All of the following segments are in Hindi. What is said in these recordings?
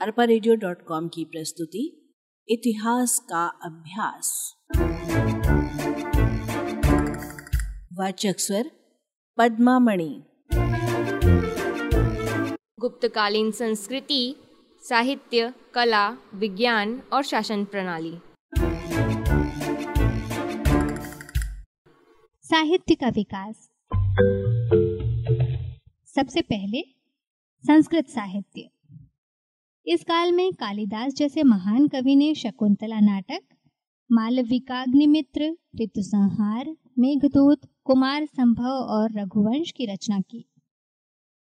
अरपा की प्रस्तुति इतिहास का अभ्यास। वाचक स्वर पद्मामणि। गुप्तकालीन संस्कृति साहित्य कला विज्ञान और शासन प्रणाली। साहित्य का विकास। सबसे पहले संस्कृत साहित्य। इस काल में कालिदास जैसे महान कवि ने शकुंतला नाटक, मालविकाग्निमित्र, ऋतुसंहार, मेघदूत, कुमार संभव और रघुवंश की रचना की।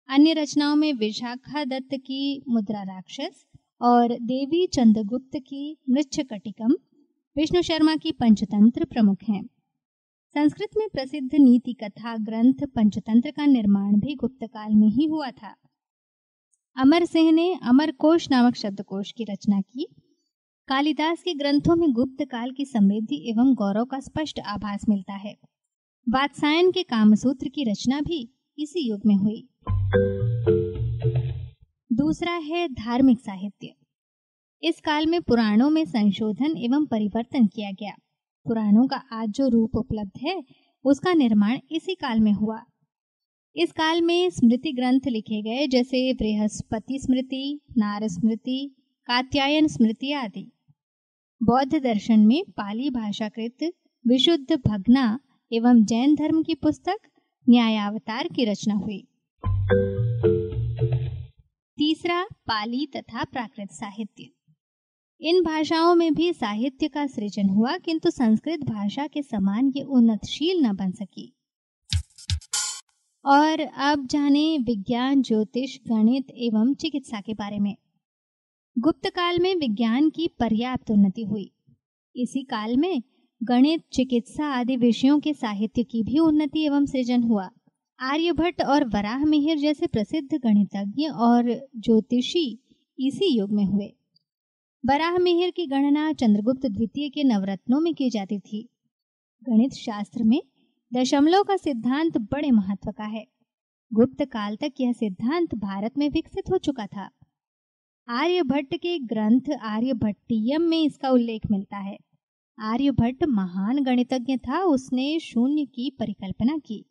अन्य रचनाओं में विशाखा दत्त की मुद्रा राक्षस और देवी चंद्रगुप्त की मृच्छकटिकम विष्णु शर्मा की पंचतंत्र प्रमुख हैं। संस्कृत में प्रसिद्ध नीति कथा ग्रंथ पंचतंत्र का निर्माण भी गुप्त काल में ही हुआ था। अमर सिंह ने अमर कोश नामक शब्दकोश की रचना की। कालिदास के ग्रंथों में गुप्त काल की समृद्धि एवं गौरव का स्पष्ट आभास मिलता है। वात्सायन के कामसूत्र की रचना भी इसी युग में हुई। दूसरा है धार्मिक साहित्य। इस काल में पुराणों में संशोधन एवं परिवर्तन किया गया। पुराणों का आज जो रूप उपलब्ध है, उसका निर्माण इसी काल में हुआ। इस काल में स्मृति ग्रंथ लिखे गए, जैसे बृहस्पति स्मृति नार स्मृति, कात्यायन स्मृति आदि। बौद्ध दर्शन में पाली भाषाकृत, विशुद्ध भगना एवं जैन धर्म की पुस्तक, न्यायावतार की रचना हुई। तीसरा, पाली तथा प्राकृत साहित्य। इन भाषाओं में भी साहित्य का सृजन हुआ, किंतु संस्कृत भाषा के समान ये उन्नतशील न बन सकी। और अब जाने विज्ञान, ज्योतिष, गणित एवं चिकित्सा के बारे में। गुप्त काल में विज्ञान की पर्याप्त उन्नति हुई। इसी काल में गणित, चिकित्सा आदि विषयों के साहित्य की भी उन्नति एवं सृजन हुआ। आर्यभट्ट और वराह मिहिर जैसे प्रसिद्ध गणितज्ञ और ज्योतिषी इसी युग में हुए। बराह मिहिर की गणना चंद्रगुप्त द्वितीय के नवरत्नों में की जाती थी। गणित शास्त्र में दशमलव का सिद्धांत बड़े महत्व का है। गुप्त काल तक यह सिद्धांत भारत में विकसित हो चुका था। आर्यभट्ट के ग्रंथ आर्यभट्टियम में इसका उल्लेख मिलता है। आर्यभट्ट महान गणितज्ञ था, उसने शून्य की परिकल्पना की।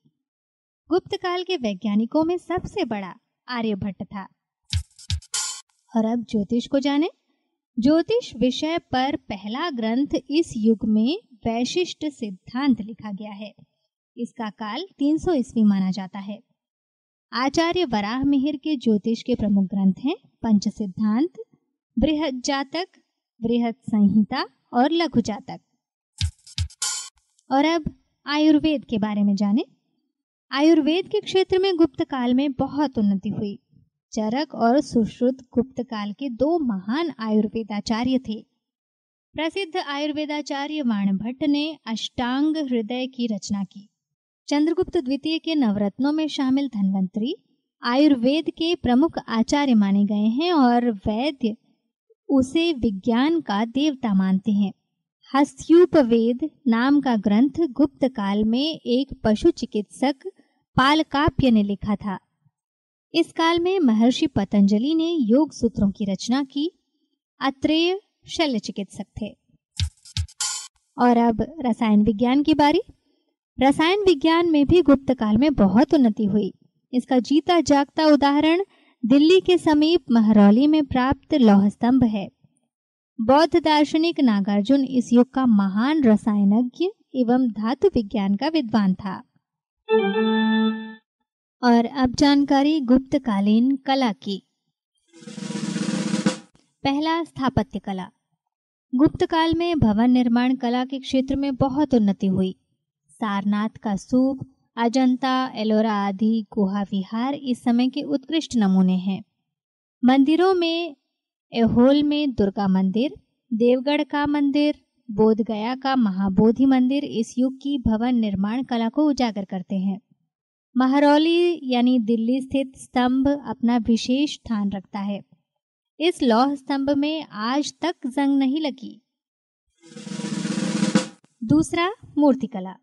गुप्त काल के वैज्ञानिकों में सबसे बड़ा आर्यभट्ट था। और अब ज्योतिष को जाने। ज्योतिष विषय पर पहला ग्रंथ इस युग में वैशिष्ट सिद्धांत लिखा गया है। इसका काल 300 ईस्वी माना जाता है। आचार्य वराह मिहिर के ज्योतिष के प्रमुख ग्रंथ हैं पंच सिद्धांत बृहद जातक, बृहद संहिता और लघु जातक। और अब आयुर्वेद के बारे में जाने। आयुर्वेद के क्षेत्र में गुप्त काल में बहुत उन्नति हुई। चरक और सुश्रुत गुप्त काल के दो महान आयुर्वेदाचार्य थे। प्रसिद्ध आयुर्वेदाचार्य वाणभट्ट ने अष्टांग हृदय की रचना की। चंद्रगुप्त द्वितीय के नवरत्नों में शामिल धनवंतरी आयुर्वेद के प्रमुख आचार्य माने गए हैं और वैद्य उसे विज्ञान का देवता मानते हैं। हस्त्युपवेद नाम का ग्रंथ गुप्त काल में एक पशु चिकित्सक पालकाप्य ने लिखा था। इस काल में महर्षि पतंजलि ने योग सूत्रों की रचना की। अत्रेय शल्य चिकित्सक थे। और अब रसायन विज्ञान की बारी। रसायन विज्ञान में भी गुप्त काल में बहुत उन्नति हुई। इसका जीता जागता उदाहरण दिल्ली के समीप महरौली में प्राप्त लौह स्तंभ है। बौद्ध दार्शनिक नागार्जुन इस युग का महान रसायनज्ञ एवं धातु विज्ञान का विद्वान था। और अब जानकारी गुप्तकालीन कला की। पहला स्थापत्य कला। गुप्त काल में भवन निर्माण कला के क्षेत्र में बहुत उन्नति हुई। सारनाथ का स्तूप अजंता, एलोरा आदि गुहा विहार इस समय के उत्कृष्ट नमूने हैं। मंदिरों में, एहोल में दुर्गा मंदिर, देवगढ़ का मंदिर बोध गया का महाबोधि मंदिर इस युग की भवन निर्माण कला को उजागर करते हैं। महरौली यानी दिल्ली स्थित स्तंभ अपना विशेष स्थान रखता है। इस लौह स्तंभ में आज तक जंग नहीं लगी। दूसरा, मूर्तिकला।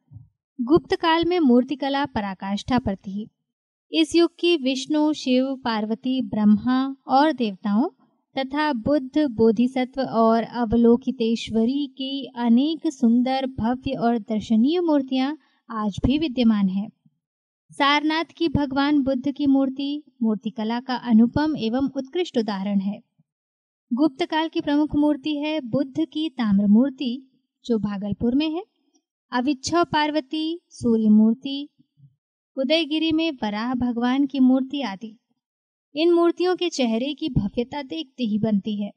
गुप्त काल में मूर्तिकला पराकाष्ठा पर थी इस युग की विष्णु, शिव, पार्वती, ब्रह्मा और देवताओं तथा बुद्ध, बोधिसत्व और अवलोकितेश्वरी की अनेक सुंदर, भव्य और दर्शनीय मूर्तियाँ आज भी विद्यमान है। सारनाथ की भगवान बुद्ध की मूर्ति, मूर्तिकला का अनुपम एवं उत्कृष्ट उदाहरण है। गुप्त काल की प्रमुख मूर्ति है बुद्ध की ताम्र मूर्ति जो भागलपुर में है। अविच्छव पार्वती सूर्य मूर्ति उदयगिरी में वराह भगवान की मूर्ति आदि। इन मूर्तियों के चेहरे की भव्यता देखते ही बनती है।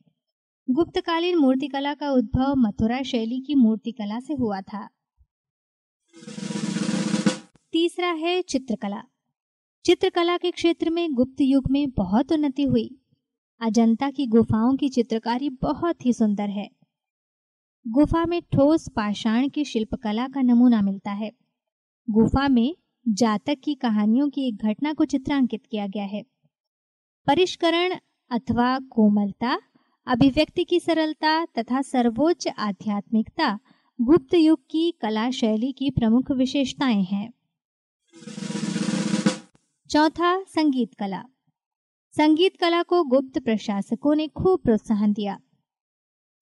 गुप्तकालीन मूर्तिकला का उद्भव मथुरा शैली की मूर्तिकला से हुआ था। तीसरा है चित्रकला। चित्रकला के क्षेत्र में गुप्त युग में बहुत उन्नति हुई। अजंता की गुफाओं की चित्रकारी बहुत ही सुंदर है। गुफा में ठोस पाषाण की शिल्पकला का नमूना मिलता है। गुफा में जातक की कहानियों की एक घटना को चित्रांकित किया गया है। परिष्करण अथवा कोमलता, अभिव्यक्ति की सरलता तथा सर्वोच्च आध्यात्मिकता गुप्त युग की कला शैली की प्रमुख विशेषताएँ हैं। चौथा, संगीत कला। संगीत कला को गुप्त प्रशासकों ने खूब प्रोत्साहन दिया।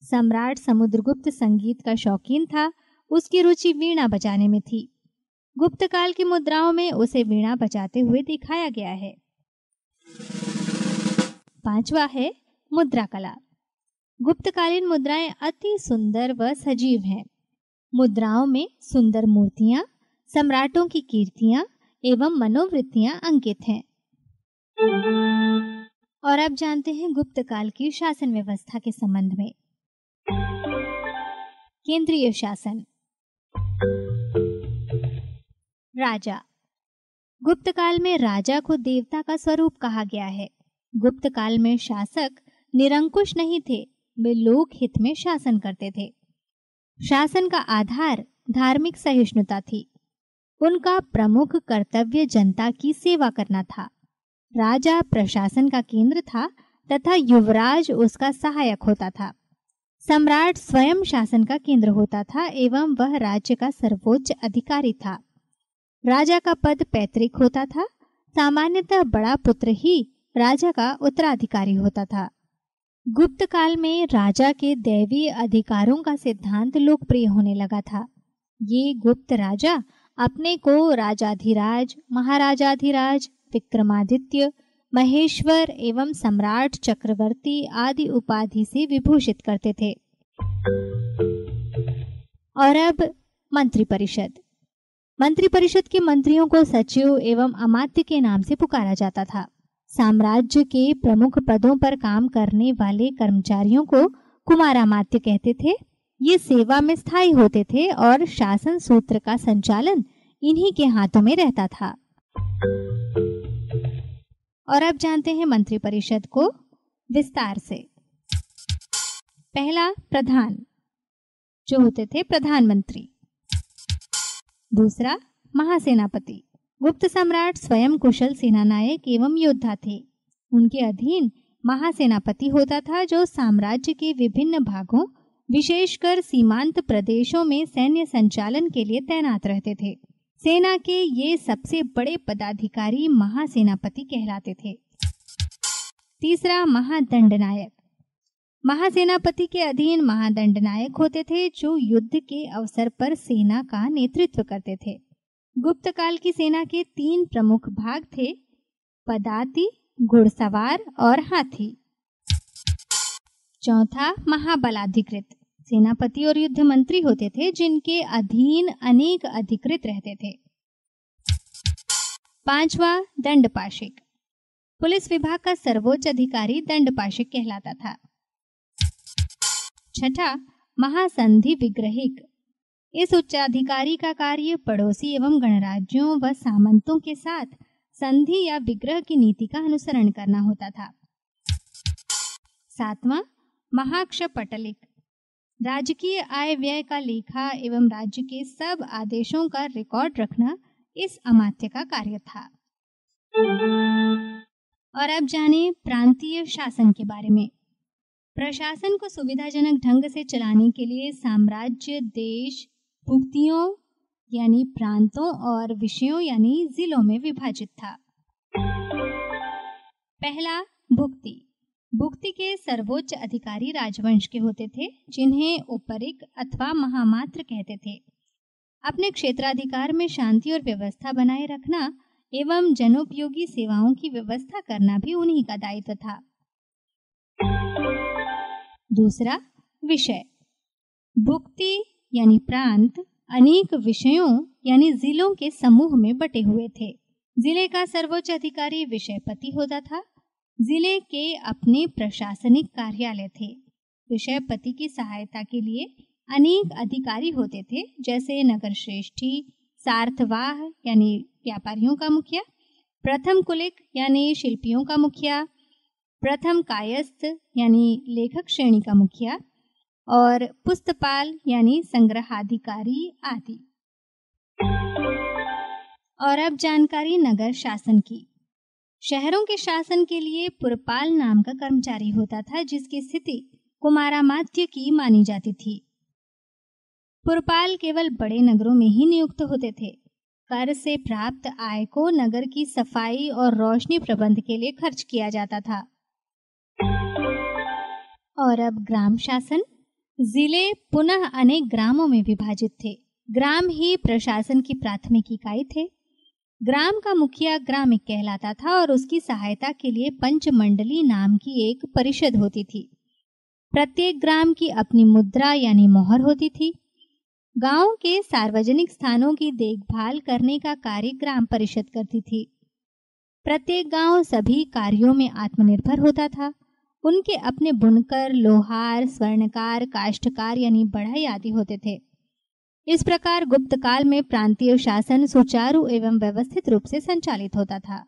सम्राट समुद्रगुप्त संगीत का शौकीन था, उसकी रुचि वीणा बजाने में थी। गुप्त काल की मुद्राओं में उसे वीणा बजाते हुए दिखाया गया है। पांचवा है, मुद्रा कला। गुप्तकालीन मुद्राएँ अति सुंदर व सजीव हैं। मुद्राओं में सुंदर मूर्तियाँ, सम्राटों की कीर्तियाँ एवं मनोवृत्तियाँ अंकित हैं। और अब जानते हैं गुप्त काल की शासन व्यवस्था के संबंध में। केंद्रीय शासन। राजा। गुप्त काल में राजा को देवता का स्वरूप कहा गया है। गुप्त काल में शासक निरंकुश नहीं थे, वे लोक हित में शासन करते थे। शासन का आधार धार्मिक सहिष्णुता थी। उनका प्रमुख कर्तव्य जनता की सेवा करना था। राजा प्रशासन का केंद्र था तथा युवराज उसका सहायक होता था। सम्राट स्वयं शासन का केंद्र होता था एवं वह राज्य का सर्वोच्च अधिकारी था। राजा का पद पैतृक होता था। सामान्यतः बड़ा पुत्र ही राजा का उत्तराधिकारी होता था। गुप्त काल में राजा के दैवी अधिकारों का सिद्धांत लोकप्रिय होने लगा था। ये गुप्त राजा अपने को राजाधिराज, महाराजाधिराज, विक्रमादित्य महेश्वर एवं सम्राट चक्रवर्ती आदि उपाधि से विभूषित करते थे। और अब मंत्री परिषद मंत्री परिषद के मंत्रियों को सचिव एवं अमात्य के नाम से पुकारा जाता था। साम्राज्य के प्रमुख पदों पर काम करने वाले कर्मचारियों को कुमारामात्य कहते थे। ये सेवा में स्थायी होते थे और शासन सूत्र का संचालन इन्हीं के हाथों में रहता था। और अब जानते हैं मंत्रिपरिषद को विस्तार से। पहला प्रधान, जो होते थे प्रधानमंत्री। दूसरा, महासेनापति। गुप्त सम्राट स्वयं कुशल सेना नायक एवं योद्धा थे। उनके अधीन महासेनापति होता था, जो साम्राज्य के विभिन्न भागों, विशेषकर सीमांत प्रदेशों में सैन्य संचालन के लिए तैनात रहते थे। सेना के ये सबसे बड़े पदाधिकारी महासेनापति कहलाते थे। तीसरा महादंड नायक महासेनापति के अधीन महादंड नायक होते थे, जो युद्ध के अवसर पर सेना का नेतृत्व करते थे। गुप्त काल की सेना के तीन प्रमुख भाग थे, पदाति, घुड़सवार और हाथी। चौथा महाबलाधिकृत। सेनापति और युद्ध मंत्री होते थे, जिनके अधीन अनेक अधिकृत रहते थे। पांचवा, दंडपाशिक। पुलिस विभाग का सर्वोच्च अधिकारी दंडपाशिक कहलाता था। छठा, महासंधि विग्रहिक। इस उच्चाधिकारी का कार्य पड़ोसी एवं गणराज्यों व सामंतों के साथ संधि या विग्रह की नीति का अनुसरण करना होता था। सातवां, महाक्षपटलिक। राजकीय आय व्यय का लेखा एवं राज्य के सब आदेशों का रिकॉर्ड रखना इस अमात्य का कार्य था। और अब जाने प्रांतीय शासन के बारे में। प्रशासन को सुविधाजनक ढंग से चलाने के लिए साम्राज्य, देश, भुक्तियों, यानी प्रांतों और विषयों, यानी जिलों में विभाजित था। पहला, भुक्ति। भुक्ति के सर्वोच्च अधिकारी राजवंश के होते थे, जिन्हें उपरिक अथवा महामात्र कहते थे। अपने क्षेत्राधिकार में शांति और व्यवस्था बनाए रखना एवं जनोपयोगी सेवाओं की व्यवस्था करना भी उन्हीं का दायित्व था। दूसरा, विषय। भुक्ति यानी प्रांत अनेक विषयों यानी जिलों के समूह में बटे हुए थे। ज़िले का सर्वोच्च अधिकारी विषयपति होता था ज़िले के अपने प्रशासनिक कार्यालय थे। विषयपति की सहायता के लिए अनेक अधिकारी होते थे, जैसे नगर श्रेष्ठी, सार्थवाह, यानी व्यापारियों का मुखिया, प्रथम कुलिक, यानी शिल्पियों का मुखिया, प्रथम कायस्थ, यानी लेखक श्रेणी का मुखिया, और पुस्तपाल, यानी संग्रहाधिकारी आदि। और अब जानकारी नगर शासन की। शहरों के शासन के लिए पुरपाल नाम का कर्मचारी होता था, जिसकी स्थिति कुमारामात्य की मानी जाती थी। पुरपाल केवल बड़े नगरों में ही नियुक्त होते थे। कर से प्राप्त आय को नगर की सफ़ाई और रोशनी प्रबंध के लिए खर्च किया जाता था। और अब ग्राम शासन। ज़िले पुनः अनेक ग्रामों में विभाजित थे। ग्राम ही प्रशासन की प्राथमिक इकाई थे। ग्राम का मुखिया ग्रामिक कहलाता था और उसकी सहायता के लिए पंचमंडली नाम की एक परिषद होती थी। प्रत्येक ग्राम की अपनी मुद्रा यानी मोहर होती थी। गाँव के सार्वजनिक स्थानों की देखभाल करने का कार्य ग्राम परिषद करती थी। प्रत्येक गाँव सभी कार्यों में आत्मनिर्भर होता था। उनके अपने बुनकर, लोहार, स्वर्णकार, काष्ठकार यानी बढ़ई आदि होते थे। इस प्रकार गुप्त काल में प्रांतीय शासन सुचारू एवं व्यवस्थित रूप से संचालित होता था।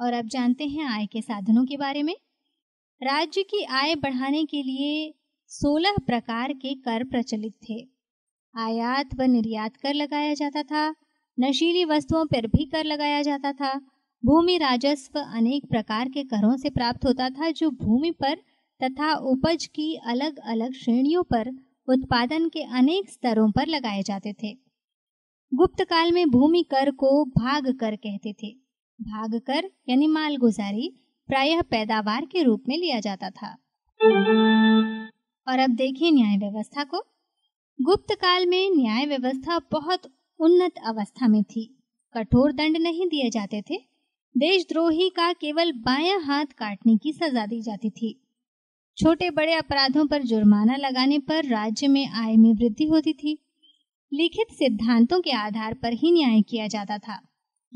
और अब जानते हैं आय के साधनों के बारे में। राज्य की आय बढ़ाने के लिए सोलह प्रकार के कर प्रचलित थे। आयात व निर्यात कर लगाया जाता था, नशीली वस्तुओं पर भी कर लगाया जाता था, भूमि राजस्व अनेक प्रकार के करों से प्राप्त होता था, जो भूमि पर तथा उपज की अलग अलग श्रेणियों पर उत्पादन के अनेक स्तरों पर लगाए जाते थे। गुप्त काल में भूमि कर को भाग कर कहते थे। भाग कर यानी माल गुजारी प्रायः पैदावार के रूप में लिया जाता था। और अब देखिए न्याय व्यवस्था को। गुप्त काल में न्याय व्यवस्था बहुत उन्नत अवस्था में थी। कठोर दंड नहीं दिए जाते थे। देशद्रोही का केवल बायां हाथ काटने की सजा दी जाती थी। छोटे बड़े अपराधों पर जुर्माना लगाने पर राज्य में आय में वृद्धि होती थी। लिखित सिद्धांतों के आधार पर ही न्याय किया जाता था।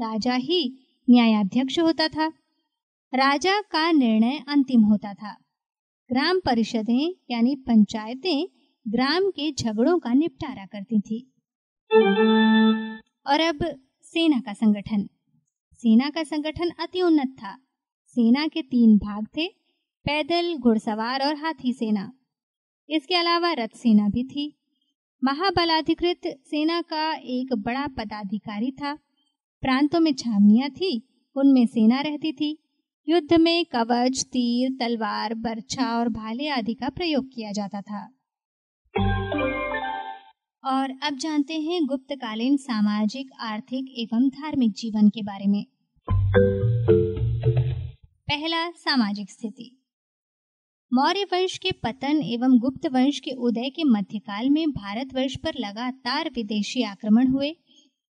राजा ही न्यायाध्यक्ष होता था। राजा का निर्णय अंतिम होता था। ग्राम परिषदें यानी पंचायतें ग्राम के झगड़ों का निपटारा करती थी। और अब सेना का संगठन। सेना का संगठन अति उन्नत था। सेना के तीन भाग थे। पैदल, घुड़सवार और हाथी सेना। इसके अलावा रथ सेना भी थी। महाबलाधिकृत सेना का एक बड़ा पदाधिकारी था। प्रांतों में छावनियाँ थी, उनमें सेना रहती थी। युद्ध में कवच, तीर, तलवार, बर्छा और भाले आदि का प्रयोग किया जाता था। और अब जानते हैं गुप्तकालीन सामाजिक, आर्थिक एवं धार्मिक जीवन के बारे में। पहला सामाजिक स्थिति। मौर्य वंश के पतन एवं गुप्त वंश के उदय के मध्यकाल में भारतवर्ष पर लगातार विदेशी आक्रमण हुए।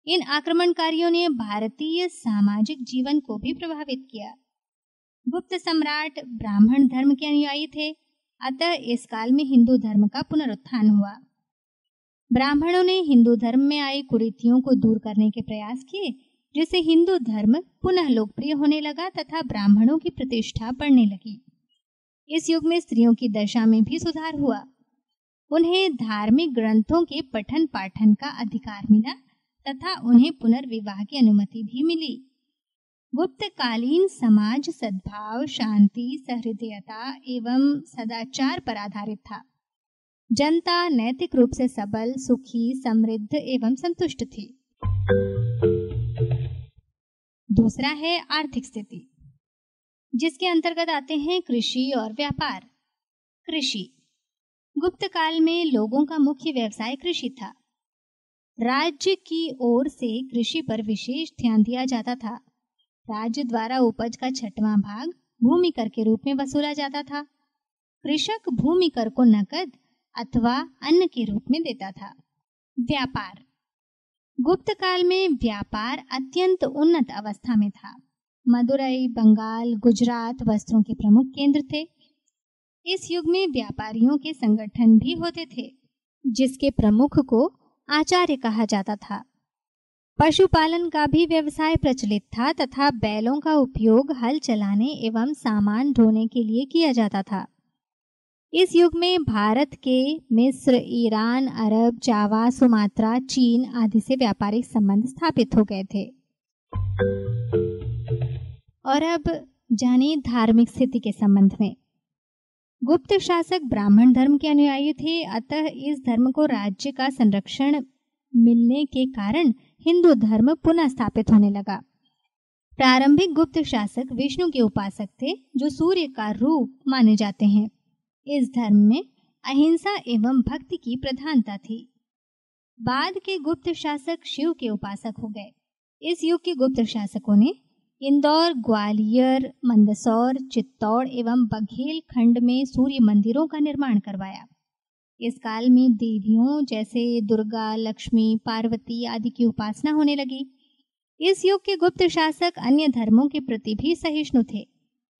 इन आक्रमणकारियों ने भारतीय सामाजिक जीवन को भी प्रभावित किया। गुप्त सम्राट ब्राह्मण धर्म के अनुयायी थे, अतः इस काल में हिंदू धर्म का पुनरुत्थान हुआ। ब्राह्मणों ने हिंदू धर्म में आई कुरीतियों को दूर करने के प्रयास किए, जिससे हिंदू धर्म पुनः लोकप्रिय होने लगा तथा ब्राह्मणों की प्रतिष्ठा बढ़ने लगी। इस युग में स्त्रियों की दशा में भी सुधार हुआ। उन्हें धार्मिक ग्रंथों के पठन पाठन का अधिकार मिला तथा उन्हें पुनर्विवाह की अनुमति भी मिली। गुप्तकालीन समाज सद्भाव, शांति, सहृदयता एवं सदाचार पर आधारित था। जनता नैतिक रूप से सबल, सुखी, समृद्ध एवं संतुष्ट थी। दूसरा है आर्थिक स्थिति। जिसके अंतर्गत आते हैं कृषि और व्यापार। कृषि। गुप्त काल में लोगों का मुख्य व्यवसाय कृषि था। राज्य की ओर से कृषि पर विशेष ध्यान दिया जाता था। राज्य द्वारा उपज का छठवां भाग भूमि कर के रूप में वसूला जाता था। कृषक भूमि कर को नकद अथवा अन्न के रूप में देता था। व्यापार। गुप्त काल में व्यापार अत्यंत उन्नत अवस्था में था। मदुरई बंगाल, गुजरात वस्त्रों के प्रमुख केंद्र थे। इस युग में व्यापारियों के संगठन भी होते थे, जिसके प्रमुख को आचार्य कहा जाता था। पशुपालन का भी व्यवसाय प्रचलित था तथा बैलों का उपयोग हल चलाने एवं सामान ढोने के लिए किया जाता था। इस युग में भारत के मिस्र, ईरान, अरब, जावा, सुमात्रा, चीन आदि से व्यापारिक संबंध स्थापित हो गए थे। और अब जाने धार्मिक स्थिति के संबंध में। गुप्त शासक ब्राह्मण धर्म के अनुयायी थे, अतः इस धर्म को राज्य का संरक्षण मिलने के कारण हिंदू धर्म पुनः स्थापित होने लगा। प्रारंभिक गुप्त शासक विष्णु के उपासक थे, जो सूर्य का रूप माने जाते हैं। इस धर्म में अहिंसा एवं भक्ति की प्रधानता थी। बाद के गुप्त शासक शिव के उपासक हो गए। इस युग के गुप्त शासकों ने इंदौर, ग्वालियर, मंदसौर, चित्तौड़ एवं बघेल खंड में सूर्य मंदिरों का निर्माण करवाया। इस काल में देवियों जैसे दुर्गा, लक्ष्मी, पार्वती आदि की उपासना होने लगी। इस युग के गुप्त शासक अन्य धर्मों के प्रति भी सहिष्णु थे,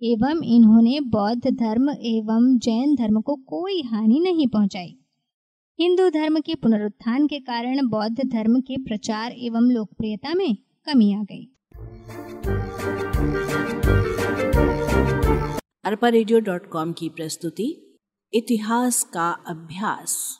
एवं इन्होंने बौद्ध धर्म एवं जैन धर्म को कोई हानि नहीं पहुंचाई। हिंदू धर्म के पुनरुत्थान के कारण बौद्ध धर्म के प्रचार एवं लोकप्रियता में कमी आ गई। अरपा की प्रस्तुति इतिहास का अभ्यास।